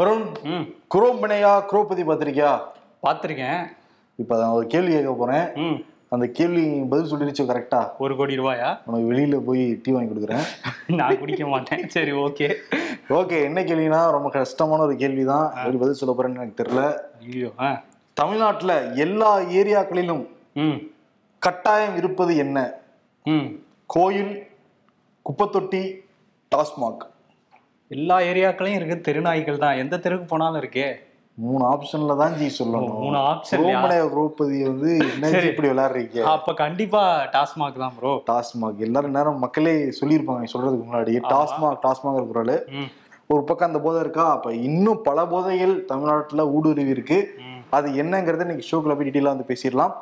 வருண் குரோம்பனையா குரோபதி பத்திரிக்கையா பார்த்துருக்கேன். இப்போ நான் ஒரு கேள்வி கேட்க போறேன். ம். அந்த கேள்வி பதில் சொல்லிருச்சு கரெக்டா ஒரு கோடி ரூபாயா? உனக்கு வெளியில போய் டீ வாங்கி கொடுக்குறேன். நான் குடிக்க மாட்டேன். சரி ஓகே. ஓகே என்ன கேள்வினா ரொம்ப கஷ்டமான ஒரு கேள்வி தான் எப்படி பதில் சொல்ல போறேன்னு எனக்கு தெரியல. ஐயோ தமிழ்நாட்டுல எல்லா ஏரியாக்களிலும் கட்டாயம் இருப்பது என்ன? ம். கோயில் குப்பத்தொட்டி டாஸ்மாக். எல்லா ஏரியாக்களையும் இருக்கு தெருநாய்கள் தான். எந்த தெருவுக்கு போனாலும் இருக்கே. மூணு ஆப்ஷன்ல தான் ஜி சொல்லணும். மூணு ஆப்ஷன் குரோம்பனையா குரோபதி வந்து என்ன இப்படி விளையாடுறீங்க? அப்ப கண்டிப்பா டாஸ்மாக் தான் ப்ரோ. டாஸ்மாக். எல்லாரும் நேரம் மக்களே சொல்லியிருப்பாங்க சொல்றதுக்கு முன்னாடி. டாஸ்மாக் டாஸ்மாக் குரல் ஒரு பக்கம் அந்த போதை இருக்கா? அப்ப இன்னும் பல போதைகள் தமிழ்நாட்டுல ஊடுருவி இருக்கு. அது என்னங்கறத இன்னைக்கு ஷோக்குள்ள போய் டீட்டெயிலாக வந்து பேசிடலாம்.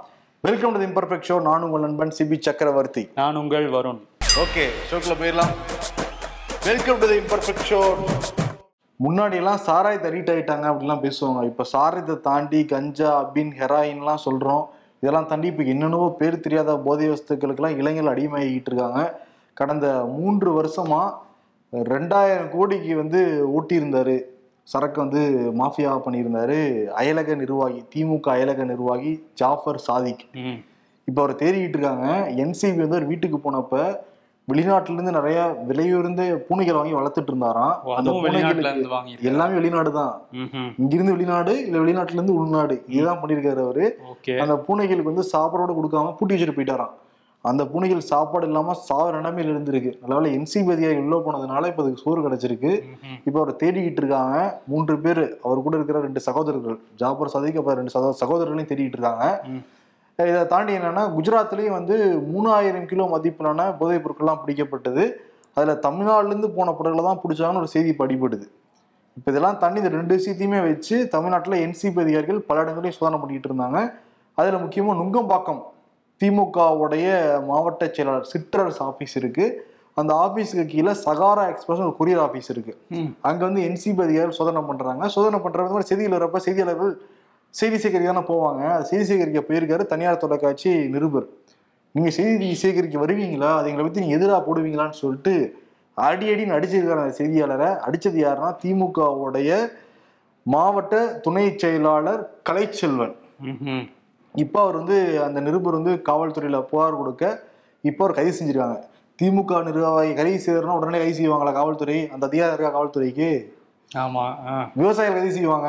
வெல்கம் டு இம்பர்ஃபெக்ட் ஷோ நான் உங்கள் நண்பன் சிபி சக்கரவர்த்தி. நான் உங்கள் வருண். ஓகே ஷோக்குள்ள போயிடலாம். வெல்கம் டு இம்பர்ஃபெக்ட் ஷோ முன்னாடி எல்லாம் சாராயத்தை ரீட் ஆயிட்டாங்க அப்படிலாம் பேசுவாங்க. இப்ப சாராயத்தை தாண்டி கஞ்சா அபின் ஹெராயின்லாம் சொல்றோம். இதெல்லாம் தாண்டி இப்ப என்னென்னவோ பேர் தெரியாத போதை வஸ்துக்களுக்கெல்லாம் இளைஞர்கள் அடிமையாகிட்டு இருக்காங்க. கடந்த மூன்று வருஷமா ரெண்டாயிரம் கோடிக்கு வந்து ஓட்டியிருந்தாரு. சரக்கு வந்து மாஃபியா பண்ணியிருந்தாரு. அயலக நிர்வாகி திமுக அயலக நிர்வாகி ஜாஃபர் சாதிக். இப்போ அவர் தேடிக்கிட்டு இருக்காங்க. என்சிபி வந்து ஒரு வீட்டுக்கு போனப்ப வெளிநாட்டுல இருந்து நிறைய விலையுயர்ந்த பூனைகள் வாங்கி வளர்த்துட்டு இருந்தாராம். அந்த எல்லாமே வெளிநாடு தான் இங்கிருந்து வெளிநாடு இல்ல வெளிநாட்டுல இருந்து உள்நாடு. இதுதான் பண்ணிருக்காரு அவரு. அந்த பூனைகளுக்கு வந்து சாப்பாடோட கொடுக்காம பூட்டி வச்சுட்டு போயிட்டாராம். அந்த பூனைகள் சாப்பாடு இல்லாம சாவர நிலைமையில இருந்திருக்கு. நல்லவேளை என்சிபி அதிகாரி உள்ள போனதுனால இப்ப அதுக்கு சோறு கிடைச்சிருக்கு. இப்போ அவர் தேடிக்கிட்டு இருக்காங்க. மூன்று பேர் அவர் கூட இருக்கிற ரெண்டு சகோதரர்கள் ஜாபர் சதிக் அப்புறம் ரெண்டு சகோ சகோதரர்களையும் தேடிட்டு இருக்காங்க. இதை தாண்டி என்னன்னா குஜராத்லயும் வந்து மூணாயிரம் கிலோ மதிப்பிலான போதைப் பொருட்கள்லாம் பிடிக்கப்பட்டது. அதுல தமிழ்நாடுல இருந்து போன பொருட்களை தான் பிடிச்சாங்கன்னு ஒரு செய்தி படிப்படுது இப்போ இதெல்லாம் தாண்டி இந்த ரெண்டு விஷயத்தையுமே வச்சு தமிழ்நாட்டுல என்சிபி அதிகாரிகள் பல இடங்களையும் சோதனை பண்ணிட்டு இருந்தாங்க. அதுல முக்கியமா நுங்கம்பாக்கம் திமுகவுடைய மாவட்ட செயலாளர் சிற்றரசு ஆபீஸ் இருக்கு. அந்த ஆபீஸுக்கு கீழே சகாரா எக்ஸ்பிரஸ் ஒரு கொரியர் ஆபீஸ் இருக்கு. ம். அங்க வந்து என்சிபி அதிகாரிகள் சோதனை பண்றாங்க. சோதனை பண்றது மாதிரி செய்திகள் வரப்ப செய்தியாளர்கள் செய்தி சேகரிக்க தானே போவாங்க செய்தி சேகரிக்க போயிருக்காரு. தனியார் தொலைக்காட்சி நிருபர். நீங்க செய்தி சேகரிக்க வருவீங்களா? அது எங்களை பத்தி நீங்க எதிராக போடுவீங்களான்னு சொல்லிட்டு அடி அடின்னு அடிச்சிருக்காரு அந்த செய்தியாளரை. அடிச்சது யாருன்னா திமுகவுடைய மாவட்ட துணை செயலாளர் கலைச்செல்வன். இப்போ அவர் வந்து அந்த நிருபர் வந்து காவல்துறையில புகார் கொடுக்க இப்போ அவர் கைது செஞ்சிருக்காங்க. திமுக நிர்வாகி கைது செய்யறனா உடனே கைது செய்வாங்களா காவல்துறை? அந்த அதிகாரம் இருக்கா காவல்துறைக்கு? ஆமா ஆ. விவசாயிகள் கைது செய்வாங்க.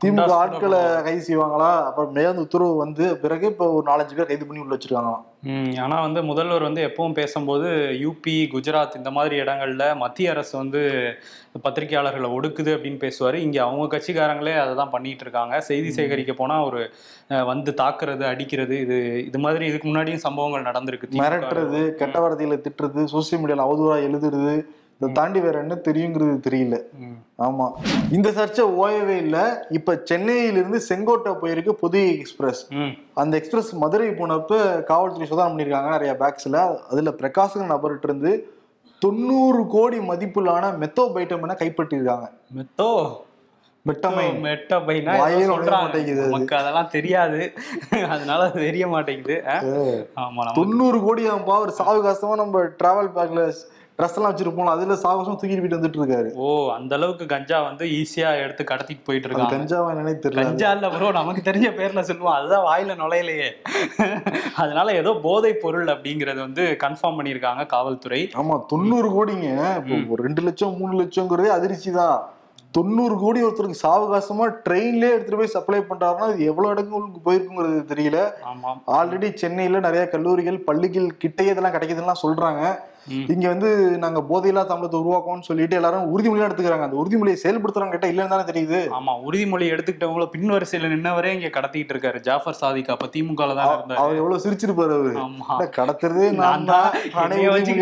திமுக ஆட்களை கைது செய்வாங்களா? அப்புறம் மேலும் உத்தரவு வந்து பிறகு இப்போ ஒரு நாலஞ்சு பேர் கைது பண்ணி உள்ள வச்சிருக்காங்களாம். ஆனா வந்து முதல்வர் வந்து எப்பவும் பேசும்போது யூபி குஜராத் இந்த மாதிரி இடங்கள்ல மத்திய அரசு வந்து பத்திரிகையாளர்களை ஒடுக்குது அப்படின்னு பேசுவாரு. இங்க அவங்க கட்சிக்காரங்களே அதை தான் பண்ணிட்டு இருக்காங்க. செய்தி சேகரிக்க போனா ஒரு வந்து தாக்குறது அடிக்கிறது இது இது மாதிரி இதுக்கு முன்னாடியும் சம்பவங்கள் நடந்திருக்கு. மிரட்டுறது கெட்ட வார்த்தைகளை திட்டுறது சோசியல் மீடியால அவதூறா எழுதுறது இதை தாண்டி வேற என்ன தெரியுங்கிறது தெரியல. ஆமா. இந்த சர்ச்சை ஓயவே இல்ல. இப்ப சென்னையிலிருந்து செங்கோட்டை போயிருக்கு புதிய எக்ஸ்பிரஸ் அந்த எக்ஸ்பிரஸ் மதுரை போனப்ப காவல்துறை சோதனை பண்ணியிருக்காங்க நிறைய பேக்ஸ்ல அதுல பிரகாஷ்ங்கிற நபர்கிட்ட இருந்து தொண்ணூறு கோடி மதிப்பிலான மெத்தோ மெத்தோ? சொல்றாங்க. மாட்டேங்குது அது. நமக்கு அதெல்லாம் தெரியாது. அதனால அது தெரிய மாட்டேங்குது. தொண்ணூறு கோடி ஆகும்பா ஒரு சாவகாசமா நம்ம டிராவல் பேக்ல ட்ரெஸ் எல்லாம் வச்சிருப்போம் அதுல சாவகாசமா தூக்கிட்டு போயிட்டு வந்துட்டு இருக்காரு. ஓ அந்த அளவுக்கு கஞ்சா வந்து ஈஸியா எடுத்து கடத்திட்டு போயிட்டு அது இருக்காங்க. கஞ்சாவா என்னன்னே தெரியல. கஞ்சா இல்ல ப்ரோ நமக்கு தெரிஞ்ச பேர்ல சொல்லுவோம். அதுதான் வாயில நுழையலையே. அதனால ஏதோ போதை பொருள் அப்படிங்கறது வந்து கன்ஃபார்ம் பண்ணியிருக்காங்க காவல்துறை. ஆமா தொண்ணூறு கோடிங்க. இப்போ ஒரு ரெண்டு லட்சம் மூணு லட்சம்ங்கிறதே அதிர்ச்சி தான். தொண்ணூறு கோடி ஒருத்தருக்கு சாவகாசமா ட்ரெயின்லயே எடுத்துட்டு போய் சப்ளை பண்றாருன்னா இது எவ்வளவு இடங்களுக்கு போயிருக்குங்கிறது தெரியல. ஆமா ஆல்ரெடி சென்னையில நிறைய கல்லூரிகள் பள்ளிகள் கிட்டே இதெல்லாம் கிடைக்குதுலாம் சொல்றாங்க. இங்க வந்து நாங்க போதையில்லா தமிழத்தை உருவாக்குவோம்னு சொல்லிட்டு எல்லாரும் உறுதிமொழியா எடுத்துக்கிறாங்க. அந்த உறுதிமொழியை செயல்படுத்துறாங்க கேட்டா இல்லைன்னு தானே தெரியுது. ஆமா உறுதிமொழி எடுத்துக்கிட்டவங்கள பின் வரிசையில நின்னவரே இங்க கடத்திட்டு இருக்காரு. ஜாஃபர் சாதிக் அப்ப திமுக தான் இருந்தாரு. அவர் எவ்வளவு சிரிச்சிருப்பாரு அவரு. கடத்துறதே நான் தான்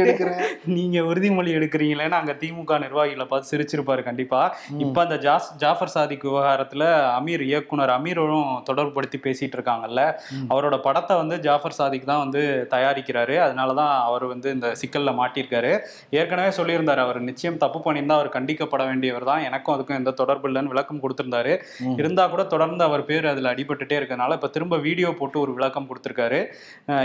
எடுக்கிறேன். நீங்க உறுதிமொழி எடுக்கிறீங்களேன்னு அங்க திமுக நிர்வாகிகளை பார்த்து சிரிச்சிருப்பாரு கண்டிப்பா. இப்ப அந்த ஜாஸ் ஜாஃபர் சாதிக் விவகாரத்துல அமீர் இயக்குனர் அமீரும் தொடர்புபடுத்தி பேசிட்டு இருக்காங்கல்ல அவரோட படத்தை வந்து ஜாஃபர் சாதிக் தான் வந்து தயாரிக்கிறாரு. அதனாலதான் அவர் வந்து இந்த சிக்கல்ல சிக்கல்ல மாட்டியிருக்காரு. ஏற்கனவே சொல்லியிருந்தாரு அவர் நிச்சயம் தப்பு பண்ணியிருந்தா அவர் கண்டிக்கப்பட வேண்டியவர் தான். எனக்கும் அதுக்கும் எந்த தொடர்பு இல்லைன்னு விளக்கம் கொடுத்திருந்தாரு. இருந்தா கூட தொடர்ந்து அவர் பேர் அதுல அடிபட்டுட்டே இருக்கனால இப்ப திரும்ப வீடியோ போட்டு ஒரு விளக்கம் கொடுத்திருக்காரு.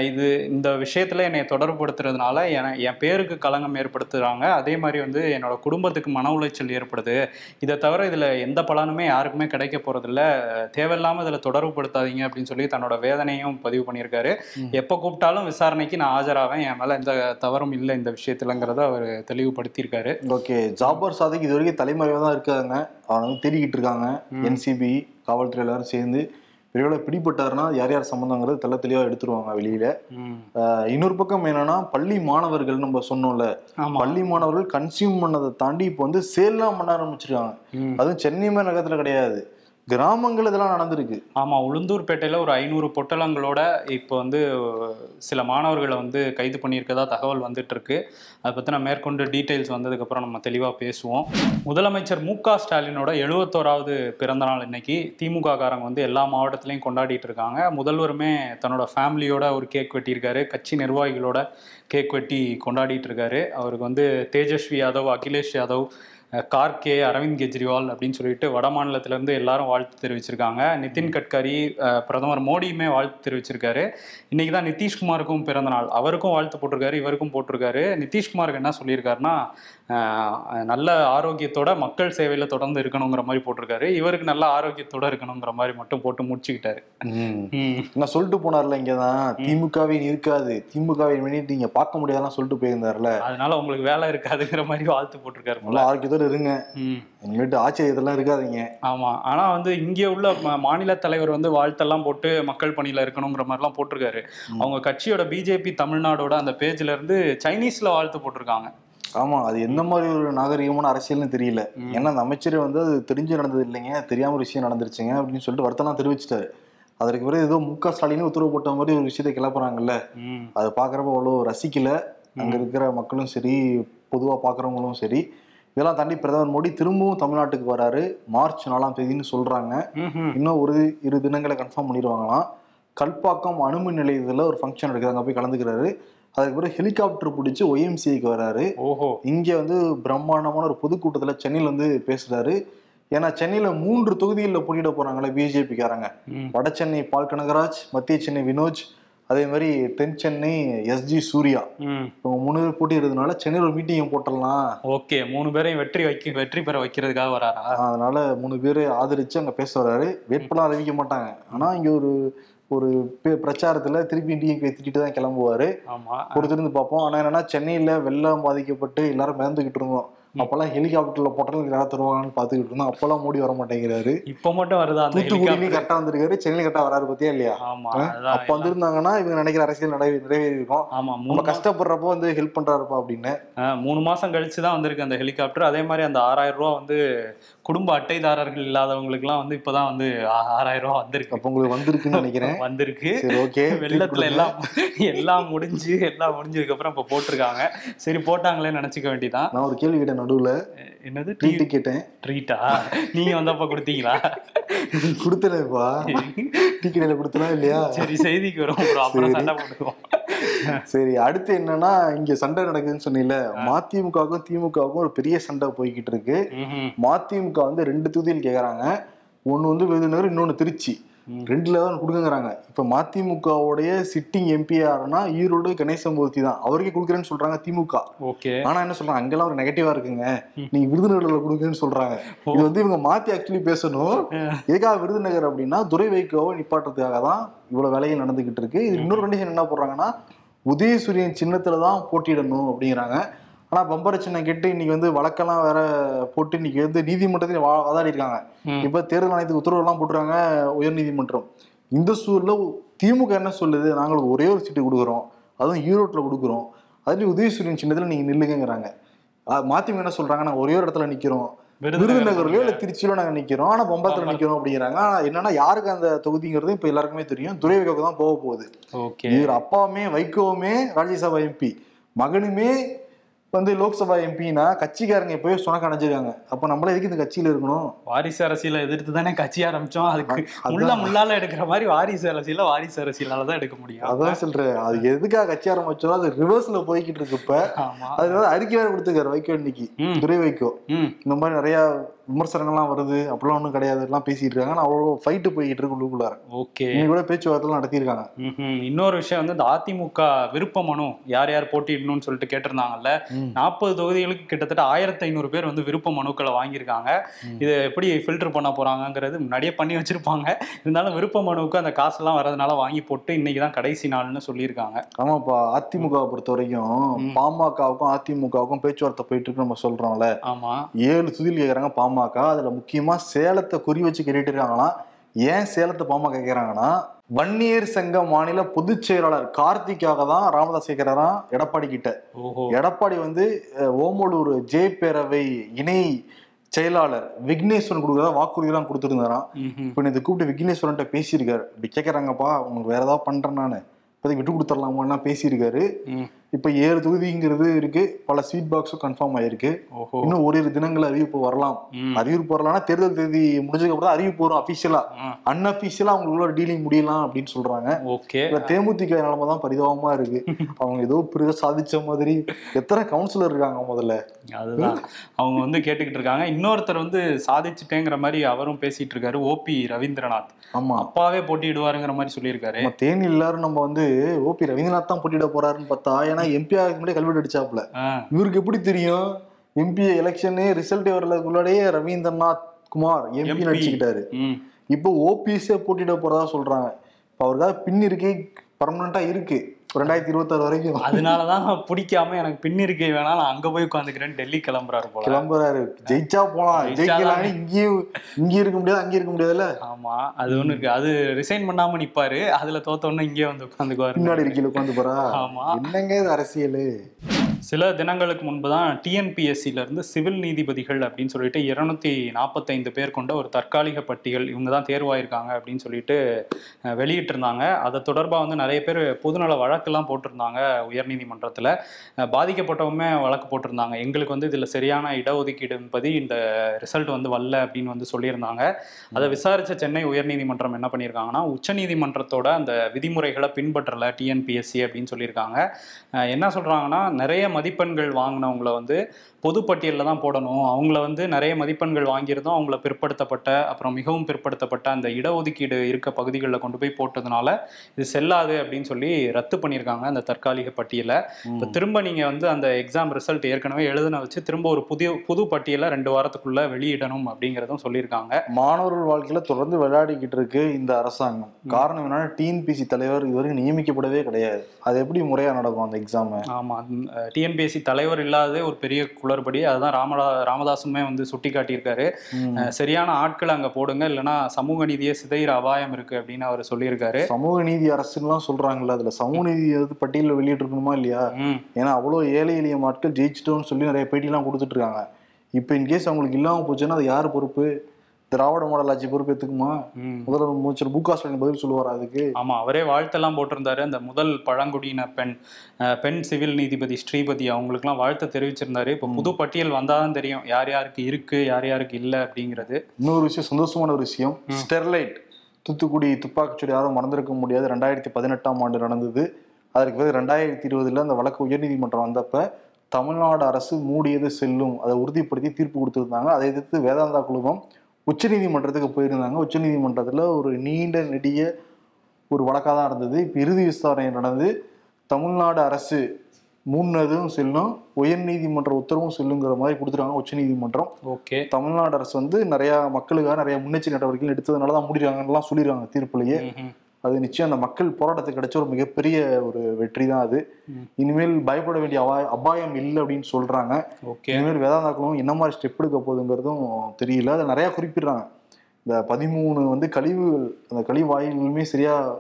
இது இந்த விஷயத்துல என்னை தொடர்புபடுத்துறதுனால என- என் பேருக்கு களங்கம் ஏற்படுத்துறாங்க. அதே மாதிரி வந்து என்னோட குடும்பத்துக்கு மன உளைச்சல் ஏற்படுது. இதை தவிர இதுல எந்த பலனுமே யாருக்குமே கிடைக்க போறதில்ல. தேவையில்லாம இதுல தொடர்புபடுத்தாதீங்க அப்படின்னு சொல்லி தன்னோட வேதனையும் பதிவு பண்ணியிருக்காரு. எப்ப கூப்பிட்டாலும் விசாரணைக்கு நான் ஆஜராவேன். என் மேல எந்த தவறும் இல்லை. இந்த விஷயத்துலங்கிறத அவர் தெளிவுபடுத்தியிருக்காரு. ஓகே ஜாபர் சாதிக் இது வரைக்கும் தலைமறைவாக தான் இருக்காங்க. அவனை வந்து தேடிக்கிட்டு இருக்காங்க. என்சிபி காவல்துறை எல்லாரும் சேர்ந்து. விரைவில் பிடிபட்டாருன்னா யார் யார் சம்மந்தங்கிறது தெள்ள தெளிவாக எடுத்துருவாங்க வெளியில. இன்னொரு பக்கம் என்னன்னா பள்ளி மாணவர்கள் நம்ம சொன்னோம்ல. பள்ளி மாணவர்கள் கன்சியூம் பண்ணதை தாண்டி இப்போ வந்து சேல்லாம் பண்ண ஆரம்பிச்சிருக்காங்க. அதுவும் சென்னை நகரத்துல கிடையாது. கிராமங்கள் இதெல்லாம் நடந்திருக்கு. ஆமா உளுந்தூர்பேட்டையில ஒரு ஐநூறு பொட்டலங்களோட இப்போ வந்து சில மாணவர்களை வந்து கைது பண்ணியிருக்கதா தகவல் வந்துட்டு இருக்கு அதை பத்தின மேற்கொண்டு டீட்டெயில்ஸ் வந்ததுக்கு அப்புறம் நம்ம தெளிவா பேசுவோம். முதலமைச்சர் மு க ஸ்டாலினோட எழுபத்தோராவது பிறந்த நாள் இன்னைக்கு திமுக காரங்க வந்து எல்லா மாவட்டத்திலையும் கொண்டாடிட்டு இருக்காங்க. முதல்வருமே தன்னோட ஃபேமிலியோட ஒரு கேக் வெட்டியிருக்காரு. கட்சி நிர்வாகிகளோட கேக் வெட்டி கொண்டாடிட்டு இருக்காரு. அவருக்கு வந்து தேஜஸ்வி யாதவ் அகிலேஷ் யாதவ் கார்கே அரவிந்த் கெஜ்ரிவால் அப்படின்னு சொல்லிட்டு வட மாநிலத்துல இருந்து எல்லாரும் வாழ்த்து தெரிவிச்சிருக்காங்க. நிதின் கட்கரி பிரதமர் மோடியுமே வாழ்த்து தெரிவிச்சிருக்காரு. இன்னைக்கு தான் நிதிஷ்குமாருக்கும் பிறந்த நாள். அவருக்கும் வாழ்த்து போட்டிருக்காரு இவருக்கும் போட்டிருக்காரு. நிதிஷ்குமாருக்கு என்ன சொல்லியிருக்காருன்னா நல்ல ஆரோக்கியத்தோட மக்கள் சேவையில தொடர்ந்து இருக்கணுங்கிற மாதிரி போட்டிருக்காரு. இவருக்கு நல்ல ஆரோக்கியத்தோட இருக்கணுங்கிற மாதிரி மட்டும் போட்டு முடிச்சுக்கிட்டாரு. நான் சொல்லிட்டு போனார்ல இங்கதான். திமுகவே இருக்காது திமுகவை வேண்டிட்டு நீங்க பார்க்க முடியாதுலாம் சொல்லிட்டு போயிருந்தாருல. அதனால உங்களுக்கு வேலை இருக்காதுங்கிற மாதிரி வாழ்த்து போட்டிருக்காரு போல. ஆரோக்கியத்தோட இருங்க. இனிமேட்டு ஆச்சரியத்தெல்லாம் இருக்காதீங்க. ஆமா. ஆனா வந்து இங்கே உள்ள மாநில தலைவர் வந்து வாழ்த்தெல்லாம் போட்டு மக்கள் பணியில இருக்கணுங்கிற மாதிரிலாம் போட்டிருக்காரு. அவங்க கட்சியோட பிஜேபி தமிழ்நாடோட அந்த பேஜ்ல இருந்து சைனீஸ்ல வாழ்த்து போட்டிருக்காங்க. ஆமா. அது எந்த மாதிரி ஒரு நாகரிகமான அரசியல்னு தெரியல. ஏன்னா அந்த அமைச்சர் வந்து அது தெரிஞ்சு நடந்தது இல்லைங்க. தெரியாம ஒரு விஷயம் நடந்துருச்சுங்க அப்படின்னு சொல்லிட்டு வருத்தம்லாம் தெரிவிச்சிட்டாரு. அதற்கு பிறகு ஏதோ மு க. ஸ்டாலின் உத்தரவு போட்ட மாதிரி ஒரு விஷயத்தை கிளப்புறாங்கல்ல. அதை பார்க்குறப்ப அவ்வளோ ரசிக்கல. அங்க இருக்கிற மக்களும் சரி பொதுவா பார்க்குறவங்களும் சரி. இதெல்லாம் தாண்டி பிரதமர் மோடி திரும்பவும் தமிழ்நாட்டுக்கு வராரு. மார்ச் நாலாம் தேதின்னு சொல்றாங்க. இன்னும் ஒரு இரு தினங்களை கன்ஃபார்ம் பண்ணிடுவாங்களாம். கல்பாக்கம் அணுமின் நிலையத்தில் ஒரு ஃபங்க்ஷன் இருக்குது அங்கே போய் கலந்துக்கிறாரு. அதுக்கு பிறகு ஹெலிகாப்டர் பிடிச்சி ஒய்எம்சிஐக்கு வராரு. ஓஹோ. இங்க வந்து பிரம்மாண்டமான ஒரு பொதுக்கூட்டத்துல சென்னையில வந்து பேசுறாரு. ஏன்னா சென்னையில மூன்று தொகுதிகளில் போட்டியிட போறாங்களே பிஜேபிக்காரங்க. வட சென்னை பால் கனகராஜ் மத்திய சென்னை வினோஜ் அதே மாதிரி தென் சென்னை எஸ்ஜி சூர்யா. இவங்க மூணு பேர் போட்டியிடுறதுனால சென்னையில் ஒரு மீட்டிங் போட்டுடலாம். ஓகே மூணு பேரையும் வெற்றி வைக்க வெற்றி பெற வைக்கிறதுக்காக வராரா? அதனால மூணு பேர் ஆதரிச்சு அங்க பேச வர்றாரு வேட்பாளர் அறிவிக்க மாட்டாங்க. ஆனா இங்க ஒரு ஒரு பிரச்சாரத்துல திருப்பி டிஎம்கே திட்டிட்டு தான் கிளம்புவாரு. ஆமா. பொறுத்திருந்து பார்ப்போம். ஆனா என்னன்னா சென்னையில வெள்ளம் பாதிக்கப்பட்டு எல்லாரும் மிதந்துகிட்டு இருந்தோம். அப்பெல்லாம் ஹெலிகாப்டர்ல போட்டாலும் யாராவது தருவாங்கன்னு பாத்துக்கிட்டு இருந்தோம். அப்பெல்லாம் மோடி வர மாட்டேங்கிறாரு. இப்ப மட்டும் வருதா ஹெலிகாப்டர்? கரெக்டா வந்திருக்காரு. சென்னையில கரெக்டா வராரு பத்தியா இல்லையா? அப்ப வந்திருந்தாங்கன்னா இவங்க நினைக்கிற அரசியல் நிறைவே நிறைவேறி இருக்கும் ஆமா நம்ம கஷ்டப்படுறப்போ வந்து ஹெல்ப் பண்றாருப்பா அப்படின்னு. மூணு மாசம் கழிச்சு தான் வந்திருக்கு அந்த ஹெலிகாப்டர். அதே மாதிரி அந்த ஆறாயிரம் ரூபா வந்து குடும்ப அட்டைதாரர்கள் இல்லாதவங்களுக்குலாம் வந்து இப்பதான் வந்து ஆறாயிரம் ரூபா வந்திருக்கு. அப்ப உங்களுக்கு வந்திருக்குன்னு நினைக்கிறேன். வந்திருக்கு. ஓகே. வெள்ளத்துல எல்லாம் எல்லாம் முடிஞ்சு எல்லாம் முடிஞ்சதுக்கு அப்புறம் இப்ப போட்டிருக்காங்க. சரி போட்டாங்களே நினைச்சுக்க வேண்டியதான் நான் ஒரு கேள்வி கேட்டேன். நடுவுல என்னது? ட்ரீட் கேட்டேன். ட்ரீட்டா நீங்க வந்தப்ப கொடுத்தீங்களா? கொடுத்தனேப்பா டீ கடையில கொடுத்தனா இல்லையா? சரி செய்திக்கு வரும் அப்புறம் சண்டை போட்டுக்குவோம். சரி அடுத்து என்னன்னா இங்க சண்டை நடக்குதுன்னு சொன்னீங்கல்ல மதிமுகவுக்கும் திமுகவுக்கும் ஒரு பெரிய சண்டை போய்கிட்டு இருக்கு. மதிமுக வந்து ரெண்டு தொகுதியில் கேக்குறாங்க. ஒண்ணு வந்து விருதுநகர் இன்னொன்னு திருச்சி. ரெண்டுல தான் கொடுக்குங்கிறாங்க இப்ப மதிமுகவுடைய சிட்டிங் எம்பி யாருன்னா ஈரோடு கணேசமூர்த்தி தான். அவருக்கே கொடுக்குறேன்னு சொல்றாங்க திமுக. ஓகே. ஆனா என்ன சொல்றாங்க? அங்கெல்லாம் ஒரு நெகட்டிவா இருக்குங்க. நீங்க விருதுநகர்ல கொடுக்குன்னு சொல்றாங்க. இது வந்து இவங்க மாத்தி ஆக்சுவலி பேசணும். எதுக்காக விருதுநகர் அப்படின்னா துரை வைகோவை நிப்பாட்டுறதுக்காக தான் இவ்வளவு வேலைகள் நடந்துகிட்டு இருக்கு. இது இன்னொரு கண்டிஷன் என்ன போடுறாங்கன்னா உதயசூரியன் சின்னத்துல தான் போட்டியிடணும் அப்படிங்கிறாங்க. ஆனா பம்பர சின்னம் கேட்டு இன்னைக்கு வந்து வழக்கெல்லாம் வேற போட்டு இன்னைக்கு வந்து நீதிமன்றத்தில் வாதாடி இருக்காங்க. இப்ப தேர்தல் ஆணையத்துக்கு உத்தரவெல்லாம் போட்டுருக்காங்க உயர் நீதிமன்றம் இந்த சூழல்ல திமுக என்ன சொல்லுது? நாங்களுக்கு ஒரே ஒரு சீட்டு கொடுக்குறோம். அதுவும் ஈரோட்டில் கொடுக்குறோம். அதுலயும் உதயசூரியன் சின்னத்துல நீங்க நில்லுங்கிறாங்க மதிமுக என்ன சொல்றாங்க? நாங்க ஒரே ஒரு இடத்துல நிக்கிறோம். விருதுநகர்லயோ இல்ல திருச்சியிலோ நாங்க நிக்கிறோம். ஆனா பம்பரத்துல நிக்கிறோம் அப்படிங்கிறாங்க. ஆனா என்னன்னா யாருக்கு அந்த தொகுதிங்கிறது இப்ப எல்லாருக்குமே தெரியும். துரைவைக்கு தான் போக போகுது. இவர் அப்பாவுமே வைகோவுமே ராஜ்யசபா எம்பி. மகனுமே வந்து லோக்சபா எம்பினா கட்சிக்காரங்க எப்பயோ சொனக்க அணைஞ்சிருக்காங்க அப்ப நம்மள எதுக்கு இந்த கட்சியில இருக்கணும்? வாரிசு அரசியலை எதிர்த்து தானே கட்சி ஆரம்பிச்சோம். அதுக்கு. முள்ள முள்ளால எடுக்கிற மாதிரி வாரிசு அரசியல வாரிசு அரசியலால தான் எடுக்க முடியும். அதான் சொல்றேன். அது எதுக்காக கட்சி ஆரம்பிச்சோம்? அது ரிவர்ஸ்ல போய்கிட்டு இருக்கு இப்ப. அது அறிக்கை வேற கொடுத்துருக்காரு வைகோ இன்னைக்கு. துரை வைகோ ம். இந்த மாதிரி நிறைய விமர்சனங்கள்லாம் வருது. அப்படிலாம் ஒன்றும் கிடையாது. எல்லாம் பேசிட்டு இருக்காங்க. ஆனா அவ்வளோ ஃபைட்டு போய்கிட்டு இருக்கு உள்ளுக்குள்ளார. ஓகே. இன்னைக்கு கூட பேச்சுவார்த்தை நடத்தியிருக்காங்க. இன்னொரு விஷயம் வந்து இந்த அதிமுக விருப்ப மனு யார் யார் போட்டியிடணும்னு சொல்லிட்டு கேட்டிருந்தாங்கல்ல. நாற்பது தொகுதிகளுக்கு கிட்டத்தட்ட ஆயிரத்தி ஐநூறு பேர் வந்து விருப்ப மனுக்களை வாங்கியிருக்காங்க. இதை எப்படி ஃபில்டர் பண்ண போறாங்கங்கிறது முன்னாடியே பண்ணி வச்சிருப்பாங்க. இருந்தாலும் விருப்ப மனுவுக்கு அந்த காசெல்லாம் வரதுனால வாங்கி போட்டு இன்னைக்கு தான் கடைசி நாள்னு சொல்லியிருக்காங்க. ஆமாப்பா அதிமுகவை பொறுத்த வரைக்கும். பாமகவுக்கும் அதிமுகவுக்கும் பேச்சுவார்த்தை போயிட்டு இருக்கு நம்ம சொல்றோம்ல. ஆமா. ஏழு துதில் கேக்குறாங்க பாமக. அதுல முக்கியமா சேலத்தை குறி வச்சு கேட்டுட்டு இருக்காங்களாம். ஏன் சேலத்தை பாமக கேக்குறாங்கன்னா வன்னியர் சங்க மாநில பொதுச் செயலாளர் கார்த்திக்காக தான் ராமதாஸ் கேட்கிறாராம் எடப்பாடி கிட்ட. எடப்பாடி வந்து ஓமலூர் ஜே பேரவை இணை செயலாளர் விக்னேஸ்வரன் கொடுக்குறதா வாக்குறுதிலாம் கொடுத்துருந்தாராம். இப்போ இதை கூப்பிட்டு விக்னேஸ்வரன்ட்ட பேசியிருக்காரு. இப்படி கேட்குறாங்கப்பா உங்களுக்கு வேற ஏதாவது பண்றேன் நான். இப்போதைக்கு விட்டு கொடுத்துடலாமான்னா பேசியிருக்காரு. இப்போ ஏழு தொகுதிங்கிறது இருக்கு. பல ஸ்வீட் பாக்ஸும் கன்ஃபார்ம் ஆயிருக்கு. இன்னும் ஓரிரு தினங்கள் அறிவிப்பு வரலாம். அறிவிப்பு வரலாம்னா தேர்தல் தேதி முடிஞ்சதுக்கு அப்புறம் அறிவிப்பு வரும் அபிஷியலா. அன்அபிஷியலா அவங்களுக்குள்ள டீலிங் முடியலாம் அப்படின்னு சொல்றாங்க. ஓகே. தேமுதிக நிலைமை தான் பரிதாபமா இருக்கு. அவங்க ஏதோ பெரிய சாதிச்ச மாதிரி எத்தனை கவுன்சிலர் இருக்காங்க முதல்ல? அதுதான். அவங்க வந்து கேட்டுக்கிட்டு இருக்காங்க. இன்னொருத்தர் வந்து சாதிச்சுட்டேங்கிற மாதிரி அவரும் பேசிட்டு இருக்காரு. ஓபி ரவீந்திரநாத். ஆமா. அப்பாவே போட்டியிடுவாருங்கிற மாதிரி சொல்லியிருக்காரு. தேனி எல்லாரும் நம்ம வந்து ஓபி ரவீந்திரநாத் தான் போட்டியிட போறாருன்னு பார்த்தா ஏன்னா எம்பி ஆகுக்கு முன்னாடி கல்வெட்டு அடிச்சாப்ல இவருக்கு எப்படி தெரியும்? எம்பி எலெக்ஷனே ரிசல்ட் வரதுக்குள்ளாடையே ரவீந்திரநாத் குமார் எம்பி MP. நடிச்சுக்கிட்டாரு இப்போ ஓபிஎஸ்ஸே போட்டியிட போறதா சொல்றாங்க. இப்போ அவருக்காக பின் இருக்கை பர்மனண்டா இருக்கு. ரெண்டாயிரத்தி இருபத்தாறு வரைக்கும். அதனாலதான் பிடிக்காம எனக்கு பின் இருக்கை வேணா நான் அங்க போய் உட்காந்துக்கிறேன் டெல்லி கிளம்புறாரு போல. கிளம்புறாரு. ஜெயிச்சா போலாம். ஜெயிக்கலாம் இங்கேயும் இங்கேயும் இருக்க முடியாது அங்கேயும் இருக்க முடியாதுல்ல? ஆமா அது ஒண்ணு இருக்கு. அது ரிசைன் பண்ணாம நிப்பாரு. அதுல தோத்த உடனே இங்கே வந்து உட்காந்துக்குவாரு. பின்னாடி இருக்கையில உட்காந்து போறா? ஆமா. என்னங்க இது அரசியல்? சில தினங்களுக்கு முன்பு தான் டிஎன்பிஎஸ்சில இருந்து சிவில் நீதிபதிகள் அப்படின்னு சொல்லிட்டு இருநூத்தி நாற்பத்தைந்து பேர் கொண்ட ஒரு தற்காலிக பட்டியல் இவங்க தான் தேர்வாயிருக்காங்க அப்படின்னு சொல்லிட்டு வெளியிட்டிருந்தாங்க. அதை தொடர்பாக வந்து நிறைய பேர் பொதுநல வழக்கெல்லாம் போட்டிருந்தாங்க உயர்நீதிமன்றத்தில் பாதிக்கப்பட்டவங்க வழக்கு போட்டிருந்தாங்க. எங்களுக்கு வந்து இதில் சரியான இடஒதுக்கீடு என்பது இந்த ரிசல்ட் வந்து வரல அப்படின்னு வந்து சொல்லியிருந்தாங்க. அதை விசாரிச்ச சென்னை உயர்நீதிமன்றம் என்ன பண்ணியிருக்காங்கன்னா உச்சநீதிமன்றத்தோட அந்த விதிமுறைகளை பின்பற்றல டிஎன்பிஎஸ்சி அப்படின்னு சொல்லியிருக்காங்க. என்ன சொல்றாங்கன்னா நிறைய மதிப்பெண்கள் வாங்கினவங்கள வந்து பொதுப்பட்டியலில் தான் போடணும். அவங்கள வந்து நிறைய மதிப்பெண்கள் வாங்கியிருந்தோம். அவங்கள பிற்படுத்தப்பட்ட அப்புறம் மிகவும் பிற்படுத்தப்பட்ட அந்த இடஒதுக்கீடு இருக்க பகுதிகளில் கொண்டு போய் போட்டதுனால இது செல்லாது அப்படின்னு சொல்லி ரத்து பண்ணியிருக்காங்க அந்த தற்காலிக பட்டியலை. இப்போ திரும்ப நீங்கள் வந்து அந்த எக்ஸாம் ரிசல்ட் ஏற்கனவே எழுதின வச்சு திரும்ப ஒரு புதிய புது பட்டியலை ரெண்டு வாரத்துக்குள்ள வெளியிடணும் அப்படிங்கிறதும் சொல்லியிருக்காங்க. மாணவர்கள் வாழ்க்கையில தொடர்ந்து விளையாடிக்கிட்டு இருக்கு இந்த அரசாங்கம். காரணம் என்னன்னா டிஎன்பிசி தலைவர் இதுவரைக்கும் நியமிக்கப்படவே கிடையாது. அது எப்படி முறையா நடக்கும் அந்த எக்ஸாம் ஆமா. டிஎன்பிஎஸ்சி தலைவர் இல்லாததே ஒரு பெரிய குளறுபடி அதுதான் ராமதா ராமதாசுமே வந்து சுட்டி காட்டியிருக்காரு சரியான ஆட்கள் அங்க போடுங்க இல்லைன்னா சமூக நீதியை சிதைகிற அபாயம் இருக்கு அப்படின்னு அவர் சொல்லியிருக்காரு. சமூக நீதி அரசுலாம் சொல்றாங்கல்ல அதுல சமூக நீதி எது பட்டியலில் வெளியிட்டிருக்கணுமா இல்லையா? ஏன்னா அவ்வளோ ஏழை எளிய ஆட்கள் ஜெயிச்சிட்டோம்னு சொல்லி நிறைய பேட்டிலாம் கொடுத்துட்டு இருக்காங்க. இப்போ இன்கேஸ் அவங்களுக்கு இல்லாம போச்சுன்னா அது யார் பொறுப்பு? திராவிட மாடல் ஆட்சி பொறுப்பு எடுத்துக்குமா ம் முதலமைச்சர் மு க ஸ்டாலின் பதில் சொல்லுவார் அதுக்கு? ஆமா அவரே வாழ்த்தெல்லாம் போட்டிருந்தாரு. அந்த முதல் பழங்குடியின பெண் பெண் சிவில் நீதிபதி ஸ்ரீபதி அவங்களுக்குலாம் வாழ்த்து தெரிவிச்சிருந்தாரு. இப்போ புது பட்டியல் வந்தாதான் தெரியும். யார் யாருக்கு இருக்கு யார் யாருக்கு இல்லை அப்படிங்கிறது. இன்னொரு விஷயம் சந்தோஷமான ஒரு விஷயம். ஸ்டெர்லைட் தூத்துக்குடி துப்பாக்கிச்சூடு யாரும் மறந்திருக்க முடியாது. ரெண்டாயிரத்தி பதினெட்டாம் ஆண்டு நடந்தது. அதற்கு பிறகு ரெண்டாயிரத்தி இருபதுல அந்த வழக்கு உயர்நீதிமன்றம் வந்தப்ப தமிழ்நாடு அரசு மூடியது செல்லும். அதை உறுதிப்படுத்தி தீர்ப்பு கொடுத்திருந்தாங்க. அதை எதிர்த்து வேதாந்தா குழுமம் உச்சநீதிமன்றத்துக்கு போயிருந்தாங்க. உச்சநீதிமன்றத்துல ஒரு நீண்ட நெடிய ஒரு வழக்காக தான் இருந்தது இப்போ இறுதி விசாரணை நடந்து தமிழ்நாடு அரசு முன்னதும் செல்லும் உயர்நீதிமன்ற உத்தரவும் செல்லுங்கிற மாதிரி கொடுத்துருக்காங்க உச்சநீதிமன்றம். ஓகே. தமிழ்நாடு அரசு வந்து நிறைய மக்களுக்காக நிறைய முன்னெச்சரிக்கை நடவடிக்கைகள் எடுத்ததுனால தான் முடிறாங்கலாம் சொல்லிடுறாங்க தீர்ப்புலயே அது நிச்சயம் அந்த மக்கள் போராட்டத்துக்கு கிடைச்ச ஒரு மிகப்பெரிய ஒரு வெற்றி தான் அது. இனிமேல் பயப்பட வேண்டிய அபாய அபாயம் இல்லை அப்படின்னு சொல்றாங்க. ஓகே. இனிமேல் வேதாந்தாக்களும் என்ன மாதிரி ஸ்டெப் எடுக்க போகுதுங்கிறதும் தெரியல. அதை நிறைய குறிப்பிடுறாங்க. இந்த பதிமூணு வந்து கழிவுகள் அந்த கழிவு வாயில்களுமே சரியா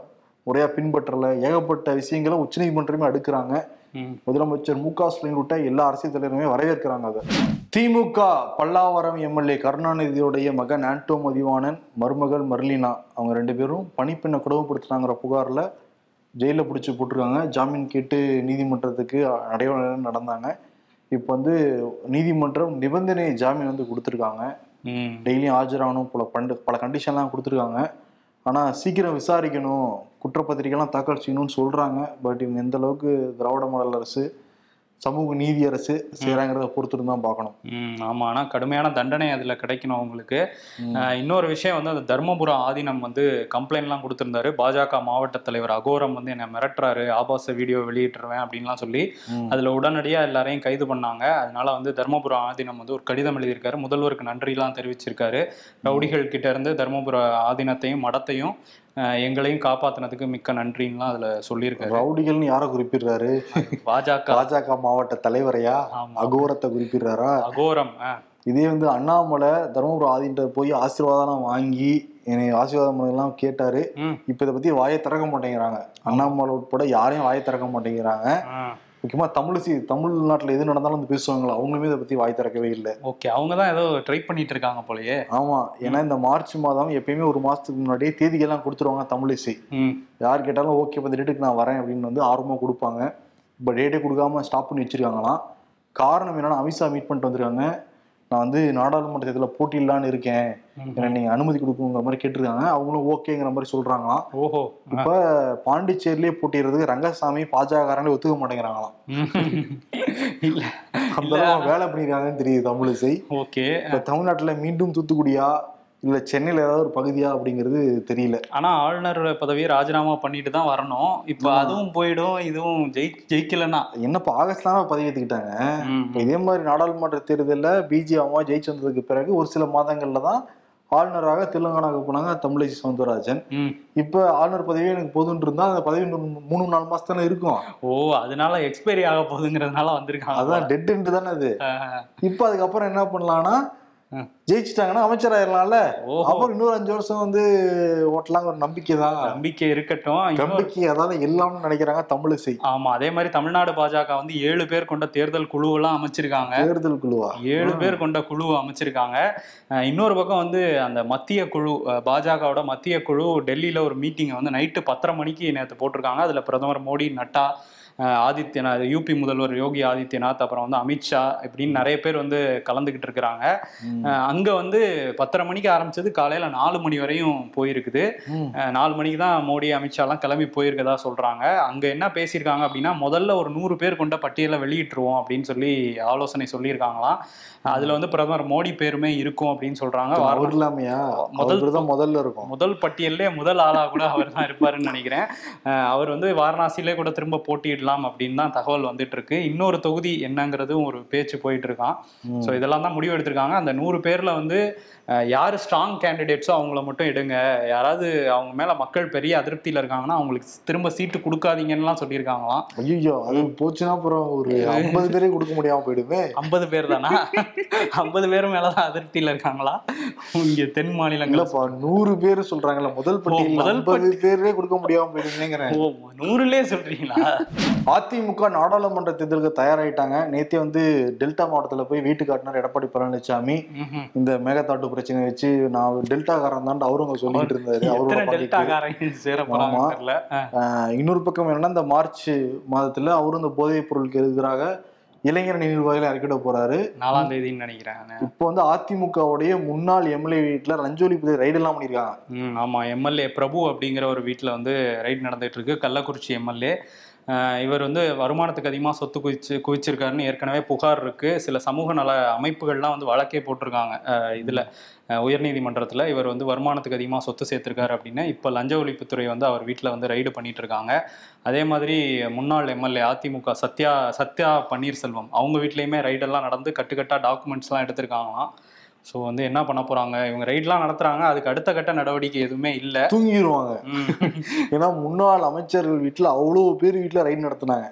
முறையா பின்பற்றல. ஏகப்பட்ட விஷயங்களை உச்சநீதிமன்றமே அடுக்குறாங்க. முதலமைச்சர் மு க ஸ்டாலின் உட்பட எல்லா அரசியல் தலைவருமே வரவேற்கிறாங்க அதை. திமுக பல்லாவரம் எம்எல்ஏ கருணாநிதியுடைய மகன் ஆண்டோ மதிவாணன் மருமகள் மர்லினா அவங்க ரெண்டு பேரும் பணிப்பெண்ணை கொடுமைப்படுத்துனாங்கிற புகார்ல ஜெயில பிடிச்சி போட்டிருக்காங்க. ஜாமீன் கேட்டு நீதிமன்றத்துக்கு நடைபெற நடந்தாங்க. இப்போ வந்து நீதிமன்றம் நிபந்தனை ஜாமீன் வந்து கொடுத்துருக்காங்க. டெய்லியும் ஆஜராகணும் பல பண்டு பல கண்டிஷன்லாம் கொடுத்துருக்காங்க. ஆனால் சீக்கிரம் விசாரிக்கணும். குற்றப்பத்திரிக்கைலாம் தாக்கல் செய்யணும்னு சொல்கிறாங்க பட் இவங்க எந்த அளவுக்கு திராவிட மாடல் அரசு சமூக நீதி அரசு செய்கிறாங்கிறத பொறுத்துட்டு தான் பார்க்கணும். ம் ஆமா. ஆனா கடுமையான தண்டனை அதுல கிடைக்கணும் அவங்களுக்கு. இன்னொரு விஷயம் வந்து அந்த தர்மபுரம் ஆதீனம் வந்து கம்ப்ளைண்ட்லாம் கொடுத்திருந்தாரு. பாஜக மாவட்ட தலைவர் அகோரம் வந்து என்ன மிரட்டுறாரு. ஆபாச வீடியோ வெளியிட்டுருவேன் அப்படின்லாம் சொல்லி. அதுல உடனடியா எல்லாரையும் கைது பண்ணாங்க. அதனால வந்து தர்மபுரம் ஆதீனம் வந்து ஒரு கடிதம் எழுதியிருக்காரு. முதல்வருக்கு நன்றிலாம் தெரிவிச்சிருக்காரு. ரவுடிகள் கிட்ட இருந்து தர்மபுர ஆதீனத்தையும் மடத்தையும் எங்களையும் காப்பாத்துனதுக்கு மிக்க நன்றின்லாம் அதுல சொல்லியிருக்காரு. ரவுடிகள்னு யாரை குறிப்பிடுறாரு? பாஜக. பாஜக மாவட்ட தலைவரையா. அகோரத்தை குறிப்பிடுறாரா? அகோரம் இதே வந்து அண்ணாமலை தருமபுரம் ஆதின்ற போய் ஆசீர்வாதம் வாங்கி என்னை ஆசீர்வாதம் பண்ணதெல்லாம் கேட்டாரு. இப்ப இதை பத்தி வாயை திறக்க மாட்டேங்கிறாங்க. அண்ணாமலை உட்பட யாரையும் வாயை திறக்க மாட்டேங்கிறாங்க. அஹ். முக்கியமா தமிழிசி தமிழ்நாட்டுல எது நடந்தாலும் வந்து பேசுவாங்களா? அவங்களுமே இதை பத்தி வாய் திறக்கவே இல்லை. ஓகே அவங்க தான் ஏதோ ட்ரை பண்ணிட்டு இருக்காங்க போலயே. ஆமா ஏன்னா இந்த மார்ச் மாதம் எப்பயுமே ஒரு மாசத்துக்கு முன்னாடியே தேதிகள்லாம் கொடுத்துருவாங்க தமிழிசை யார் கேட்டாலும் ஓகே இப்போ இந்த டேட்டுக்கு நான் வரேன் அப்படின்னு வந்து ஆர்வமா கொடுப்பாங்க. இப்போ டேட்டே கொடுக்காம ஸ்டாப் பண்ணி வச்சிருக்காங்களாம். காரணம் என்னன்னா அமித்ஷா மீட் பண்ணிட்டு வந்திருக்காங்க. நான் வந்து நாடாளுமன்ற தேர்தலில் போட்டியிடலான்னு இருக்கேன். எனக்கு நீங்க அனுமதி கொடுக்குங்கிற மாதிரி கேட்டிருக்காங்க. அவங்களும் ஓகேங்கிற மாதிரி சொல்றாங்களாம். ஓஹோ. இப்ப பாண்டிச்சேரியிலே போட்டிடுறதுக்கு ரங்கசாமி பாஜகரங்களே ஒத்துக்க மாட்டேங்கிறாங்களாம். இல்ல. அந்த வேலை பண்ணிருக்காங்கன்னு தெரியுது தமிழிசை. ஓகே. இப்ப தமிழ்நாட்டுல மீண்டும் தூத்துக்குடியா இல்ல சென்னையில ஏதாவது ஒரு பகுதியா அப்படிங்கிறது தெரியல. ஆனா ஆளுநர் பதவியை ராஜினாமா பண்ணிட்டு தான் வரணும். இப்ப. அதுவும் போயிடும் இதுவும் ஜெயி ஜெயிக்கலன்னா. என்னப்பா ஆகஸ்ட் தானே பதவி இப்ப இதே மாதிரி நாடாளுமன்ற தேர்தல்ல பிஜே அம்மா ஜெயிச்சு வந்ததுக்கு பிறகு ஒரு சில மாதங்கள்ல தான் ஆளுநராக தெலுங்கானாவுக்கு போனாங்க தமிழிசை சவுந்தரராஜன். இப்ப ஆளுநர் பதவி எனக்கு போதுன்னு இருந்தா அந்த பதவி மூணு நாலு மாசம் தானே இருக்கும். ஓ அதனால எக்ஸ்பைரி ஆக போகுதுங்கிறதுனால வந்திருக்காங்க. அதான் டெட் தானே அது. இப்ப அதுக்கப்புறம் என்ன பண்ணலாம்னா ம். ஜெயிச்சிட்டாங்கன்னா அமைச்சராயிரலாம்ல. ஓஹோ. அப்புறம் இன்னொரு அஞ்சு வருஷம் வந்து ஓட்டலாம் ஒரு நம்பிக்கை தான் நம்பிக்கை இருக்கட்டும். நம்பிக்கை அதாவது எல்லாம்னு நினைக்கிறாங்க தமிழிசை ஆமா அதே மாதிரி தமிழ்நாடு பாஜக வந்து ஏழு பேர் கொண்ட தேர்தல் குழுவெல்லாம் அமைச்சிருக்காங்க. தேர்தல் குழுவா? ஏழு பேர் கொண்ட குழு அமைச்சிருக்காங்க. இன்னொரு பக்கம் வந்து அந்த மத்திய குழு பாஜகவோட மத்திய குழு டெல்லியில ஒரு மீட்டிங்கை வந்து நைட்டு பத்தரை மணிக்கு நேற்று போட்டிருக்காங்க. அதுல பிரதமர் மோடி நட்டா ஆதித்யநாத் யூபி முதல்வர் யோகி ஆதித்யநாத் அப்புறம் வந்து அமித்ஷா இப்படின்னு நிறைய பேர் வந்து கலந்துகிட்டு இருக்கிறாங்க. அங்க வந்து பத்தரை மணிக்கு ஆரம்பிச்சது காலையில நாலு மணி வரையும் போயிருக்குது. நாலு மணிக்கு தான் மோடி அமித்ஷாலாம் கிளம்பி போயிருக்கதா சொல்றாங்க. அங்க என்ன பேசியிருக்காங்க அப்படின்னா முதல்ல ஒரு நூறு பேர் கொண்ட பட்டியலை வெளியிட்டுருவோம் அப்படின்னு சொல்லி ஆலோசனை சொல்லியிருக்காங்களாம். அதுல வந்து பிரதமர் மோடி பேருமே இருக்கும் அப்படின்னு சொல்றாங்க. அவர் இல்லாமையா முதல் தான் முதல்ல இருக்கும். முதல் பட்டியல்லே முதல் ஆளா கூட அவர் தான் இருப்பாருன்னு நினைக்கிறேன். அவர் வந்து வாரணாசியிலே கூட திரும்ப போட்டியிடலாம் அப்படின்னு தான் தகவல் வந்துட்டு இருக்கு இன்னொரு தொகுதி என்னங்கிறதும் ஒரு பேச்சு போயிட்டு இருக்கான். ஸோ இதெல்லாம் தான் முடிவு எடுத்திருக்காங்க. அந்த நூறு பேர்ல வந்து யாரு ஸ்ட்ராங் கேண்டிடேட்ஸோ அவங்கள மட்டும் எடுங்க. யாராவது அவங்க மேல மக்கள் பெரிய அதிருப்தியில இருக்காங்கன்னா அவங்களுக்கு திரும்ப சீட்டு கொடுக்காதீங்கன்னுலாம் சொல்லியிருக்காங்களாம். ஐயோ அது போச்சுன்னா அப்புறம் ஒரு ஐம்பது பேரே கொடுக்க முடியாம போயிடுமே. ஐம்பது பேர் தானா? ஐம்பது பேர் மேலதான் அதிருப்தியில இருக்காங்களா? இங்க தென் மாநிலங்கள். இல்லப்பா நூறு பேர் சொல்றாங்கல்ல முதல் முதல் ஐம்பது பேரே கொடுக்க முடியாம ஓ நூறுலயே சொல்றீங்களா? அதிமுக நாடாளுமன்ற தேர்தலுக்கு தயாராயிட்டாங்க. நேத்தே வந்து டெல்டா மாவட்டத்துல போய் வீட்டு காட்டினார் எடப்பாடி பழனிசாமி. இந்த மேகதாட்டு பிரச்சனை வச்சு நான் டெல்டாக்காரன் தான் அவரும் அங்க சொல்லிட்டு இருந்தாரு அவரோட டெல்டா இன்னொரு பக்கம் என்னன்னா இந்த மார்ச் மாதத்துல அவரும் இந்த போதைப் பொருளுக்கு எதிராக இளைஞரணி நிர்வாகிகளை இறக்கிட போறாரு? நாலாம் தேதின்னு நினைக்கிறேன் இப்போ வந்து அதிமுகவுடைய முன்னாள் எம்எல்ஏ வீட்டுல ரஞ்சோலி புதை ரைடு எல்லாம் பண்ணிருக்காங்க ம் ஆமா. எம்எல்ஏ பிரபு அப்படிங்கிற ஒரு வீட்டில் வந்து ரைட் நடந்துட்டு இருக்கு. கள்ளக்குறிச்சி எம்எல்ஏ. இவர் வந்து வருமானத்துக்கு அதிகமாக சொத்து குவிச்சு குவிச்சிருக்காருன்னு ஏற்கனவே புகார் இருக்குது சில சமூக நல அமைப்புகள்லாம் வந்து வழக்கே போட்டிருக்காங்க இதில். உயர்நீதிமன்றத்தில் இவர் வந்து வருமானத்துக்கு அதிகமாக சொத்து சேர்த்திருக்காரு அப்படின்னு இப்போ லஞ்ச ஒழிப்புத்துறை வந்து அவர் வீட்டில் வந்து ரைடு பண்ணிட்டு இருக்காங்க அதே மாதிரி முன்னாள் எம்எல்ஏ அதிமுக சத்யா சத்யா பன்னீர்செல்வம் அவங்க வீட்லேயுமே ரைடெல்லாம் நடந்து கட்டுக்கட்டாக டாக்குமெண்ட்ஸ்லாம் எடுத்திருக்காங்களாம். ஸோ வந்து என்ன பண்ண போறாங்க? இவங்க ரைட்லாம் நடத்துறாங்க. அதுக்கு அடுத்த கட்ட நடவடிக்கை எதுவுமே இல்லை. தூங்கிடுவாங்க ஏன்னா முன்னாள் அமைச்சர்கள் வீட்டுல அவ்வளவு பேர் வீட்டுல ரைடு நடத்துனாங்க.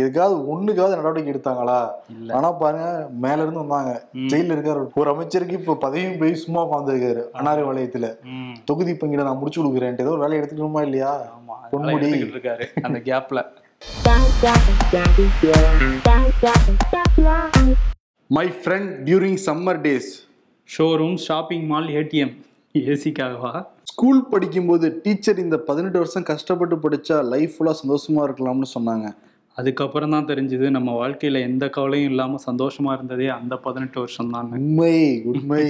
எதுக்காவது ஒண்ணுக்காவது நடவடிக்கை எடுத்தாங்களா? இல்ல. ஆனா பாருங்க மேல இருந்து வந்தாங்க. ஜெயில இருக்காரு. ஒரு அமைச்சருக்கு இப்ப பதவியும் போய் சும்மா உட்காந்துருக்காரு அனாரி வளையத்துல. ம். தொகுதி பங்கீட நான் முடிச்சு கொடுக்குறேன் ஏதோ ஒரு வேலையை எடுத்துக்கணுமா இல்லையா? ஆமா பொன்முடி. இருக்காரு அந்த கேப்ல my friend during summer days showroom shopping mall ATM ஏசிக்காகவா? School படிக்கும்போது டீச்சர் இந்த பதினெட்டு வருஷம் கஷ்டப்பட்டு படிச்சா லைஃப் ஃபுல்லா சந்தோஷமா இருக்கலாம்னு சொன்னாங்க. அதுக்கப்புறம் தான் தெரிஞ்சது நம்ம வாழ்க்கையில எந்த கவலையும் இல்லாம சந்தோஷமா இருந்ததே அந்த பதினெட்டு வருஷம் தான் உண்மை உண்மை.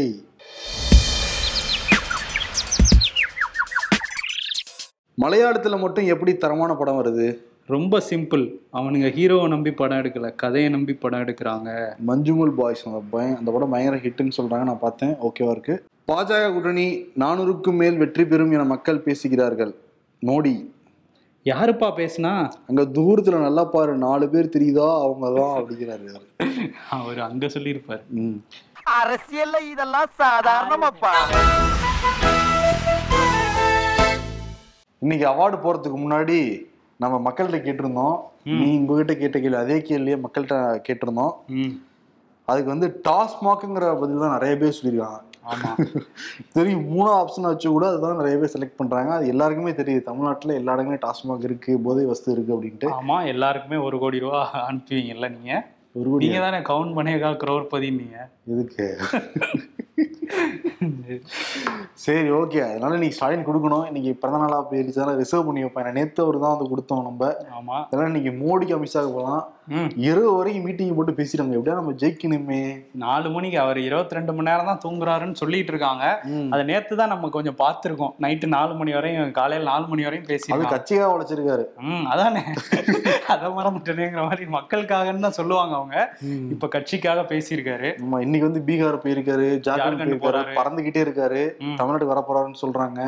மலையாளத்துல மட்டும் எப்படி தரமான படம் வருது? ரொம்ப சிம்பிள். அவனுங்க ஹீரோவை நம்பி படம் எடுக்கல கதையை நம்பி படம் எடுக்கிறாங்க. மஞ்சுமல் பாய்ஸ் அந்த பய அந்த படம் பயங்கர ஹிட்னு சொல்றாங்க நான் பார்த்தேன். ஓகேவா இருக்கு? பாஜக கூட்டணி நானூறுக்கும் மேல் வெற்றி பெறும் என மக்கள் பேசுகிறார்கள். மோடி. யாருப்பா பேசுனா? அங்க தூரத்துல நல்லா பாரு நாலு பேர் தெரியுதா? அவங்க தான் அப்படிங்கிறாரு அவரு. அங்க சொல்லியிருப்பாரு. ம். அரசியல்ல இதெல்லாம் சாதாரணமாப்பா. இன்னைக்கு அவார்டு போறதுக்கு முன்னாடி நம்ம மக்கள்கிட்ட கேட்டிருந்தோம். நீ உங்ககிட்ட கேட்ட கேள்வி அதே கேள்வியை மக்கள்கிட்ட கேட்டிருந்தோம். அதுக்கு வந்து டாஸ்மாக்ங்கிற பதில் தான் நிறைய பேர் சொல்லியிருக்காங்க. ஆமா. தெரியும் மூணு ஆப்ஷன் வச்சு கூட அதுதான் நிறைய பேர் செலக்ட் பண்றாங்க. அது எல்லாருக்குமே தெரியுது. தமிழ்நாட்டுல எல்லா இடமே டாஸ்மாக் இருக்கு போதை வஸ்து இருக்கு அப்படின்ட்டு. ஆமா எல்லாருக்குமே ஒரு கோடி ரூபா அனுப்புவீங்கல்ல நீங்க? ஒரு கோடி நீங்க தானே கவுண்ட் crorepati நீங்க எதுக்கு? சரி ஓகே அதனால நீ ஸ்டாலின் கொடுக்கணும். இன்னைக்கு பிறந்த நாளா போயிருச்சு ரிசர்வ் பண்ணி வைப்பேன். நேத்து ஒரு தான் வந்து கொடுத்தோம் நம்ம. ஆமா. அதனால இன்னைக்கு மோடிக்கு அமித்ஷாக்கு போகலாம் இரவு வரைக்கும் மீட்டிங் போட்டு பேசிட்டாங்க எப்படியா நம்ம ஜெயிக்கணுமே. நாலு மணிக்கு அவர் இருபத்தி ரெண்டு மணி நேரம் தான் தூங்குறாருன்னு சொல்லிட்டு இருக்காங்க. அதை நேத்து தான் நம்ம கொஞ்சம் பார்த்திருக்கோம். நைட்டு நாலு மணி வரையும் காலையில நாலு மணி வரையும் அது பேசியிருக்காங்க கட்சியாக உழைச்சிருக்காரு. ம் அதானே. அதை மறந்துட்டேனேங்கிற மாதிரி மக்களுக்காகன்னு தான் சொல்லுவாங்க அவங்க. இப்ப கட்சிக்காக பேசியிருக்காரு. ஆமா இன்னைக்கு வந்து பீகார் போயிருக்காரு ஜார்க்கண்ட் போறாரு. பறந்துகிட்டே இருக்காரு. தமிழ்நாட்டுக்கு வர போறாருன்னு சொல்றாங்க.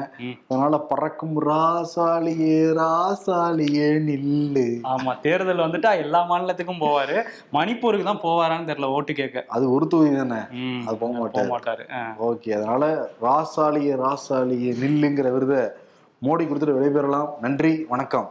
அதனால பறக்கும் ராசாலியே ராசாலியே நில்லு. ஆமா தேர்தல் வந்துட்டா எல்லா மாநிலத்துக்கும் போவாரு. மணிப்பூருக்கு தான் போவாரான்னு தெரியல ஓட்டு கேட்க. அது ஒரு தொகுதி தானே? அது போக மாட்டாரு. மாட்டாரு. ஓகே அதனால ராசாலியே ராசாலியே நில்லுங்கிற விருதை மோடி கொடுத்துட்டு விடைபெறலாம். நன்றி வணக்கம்.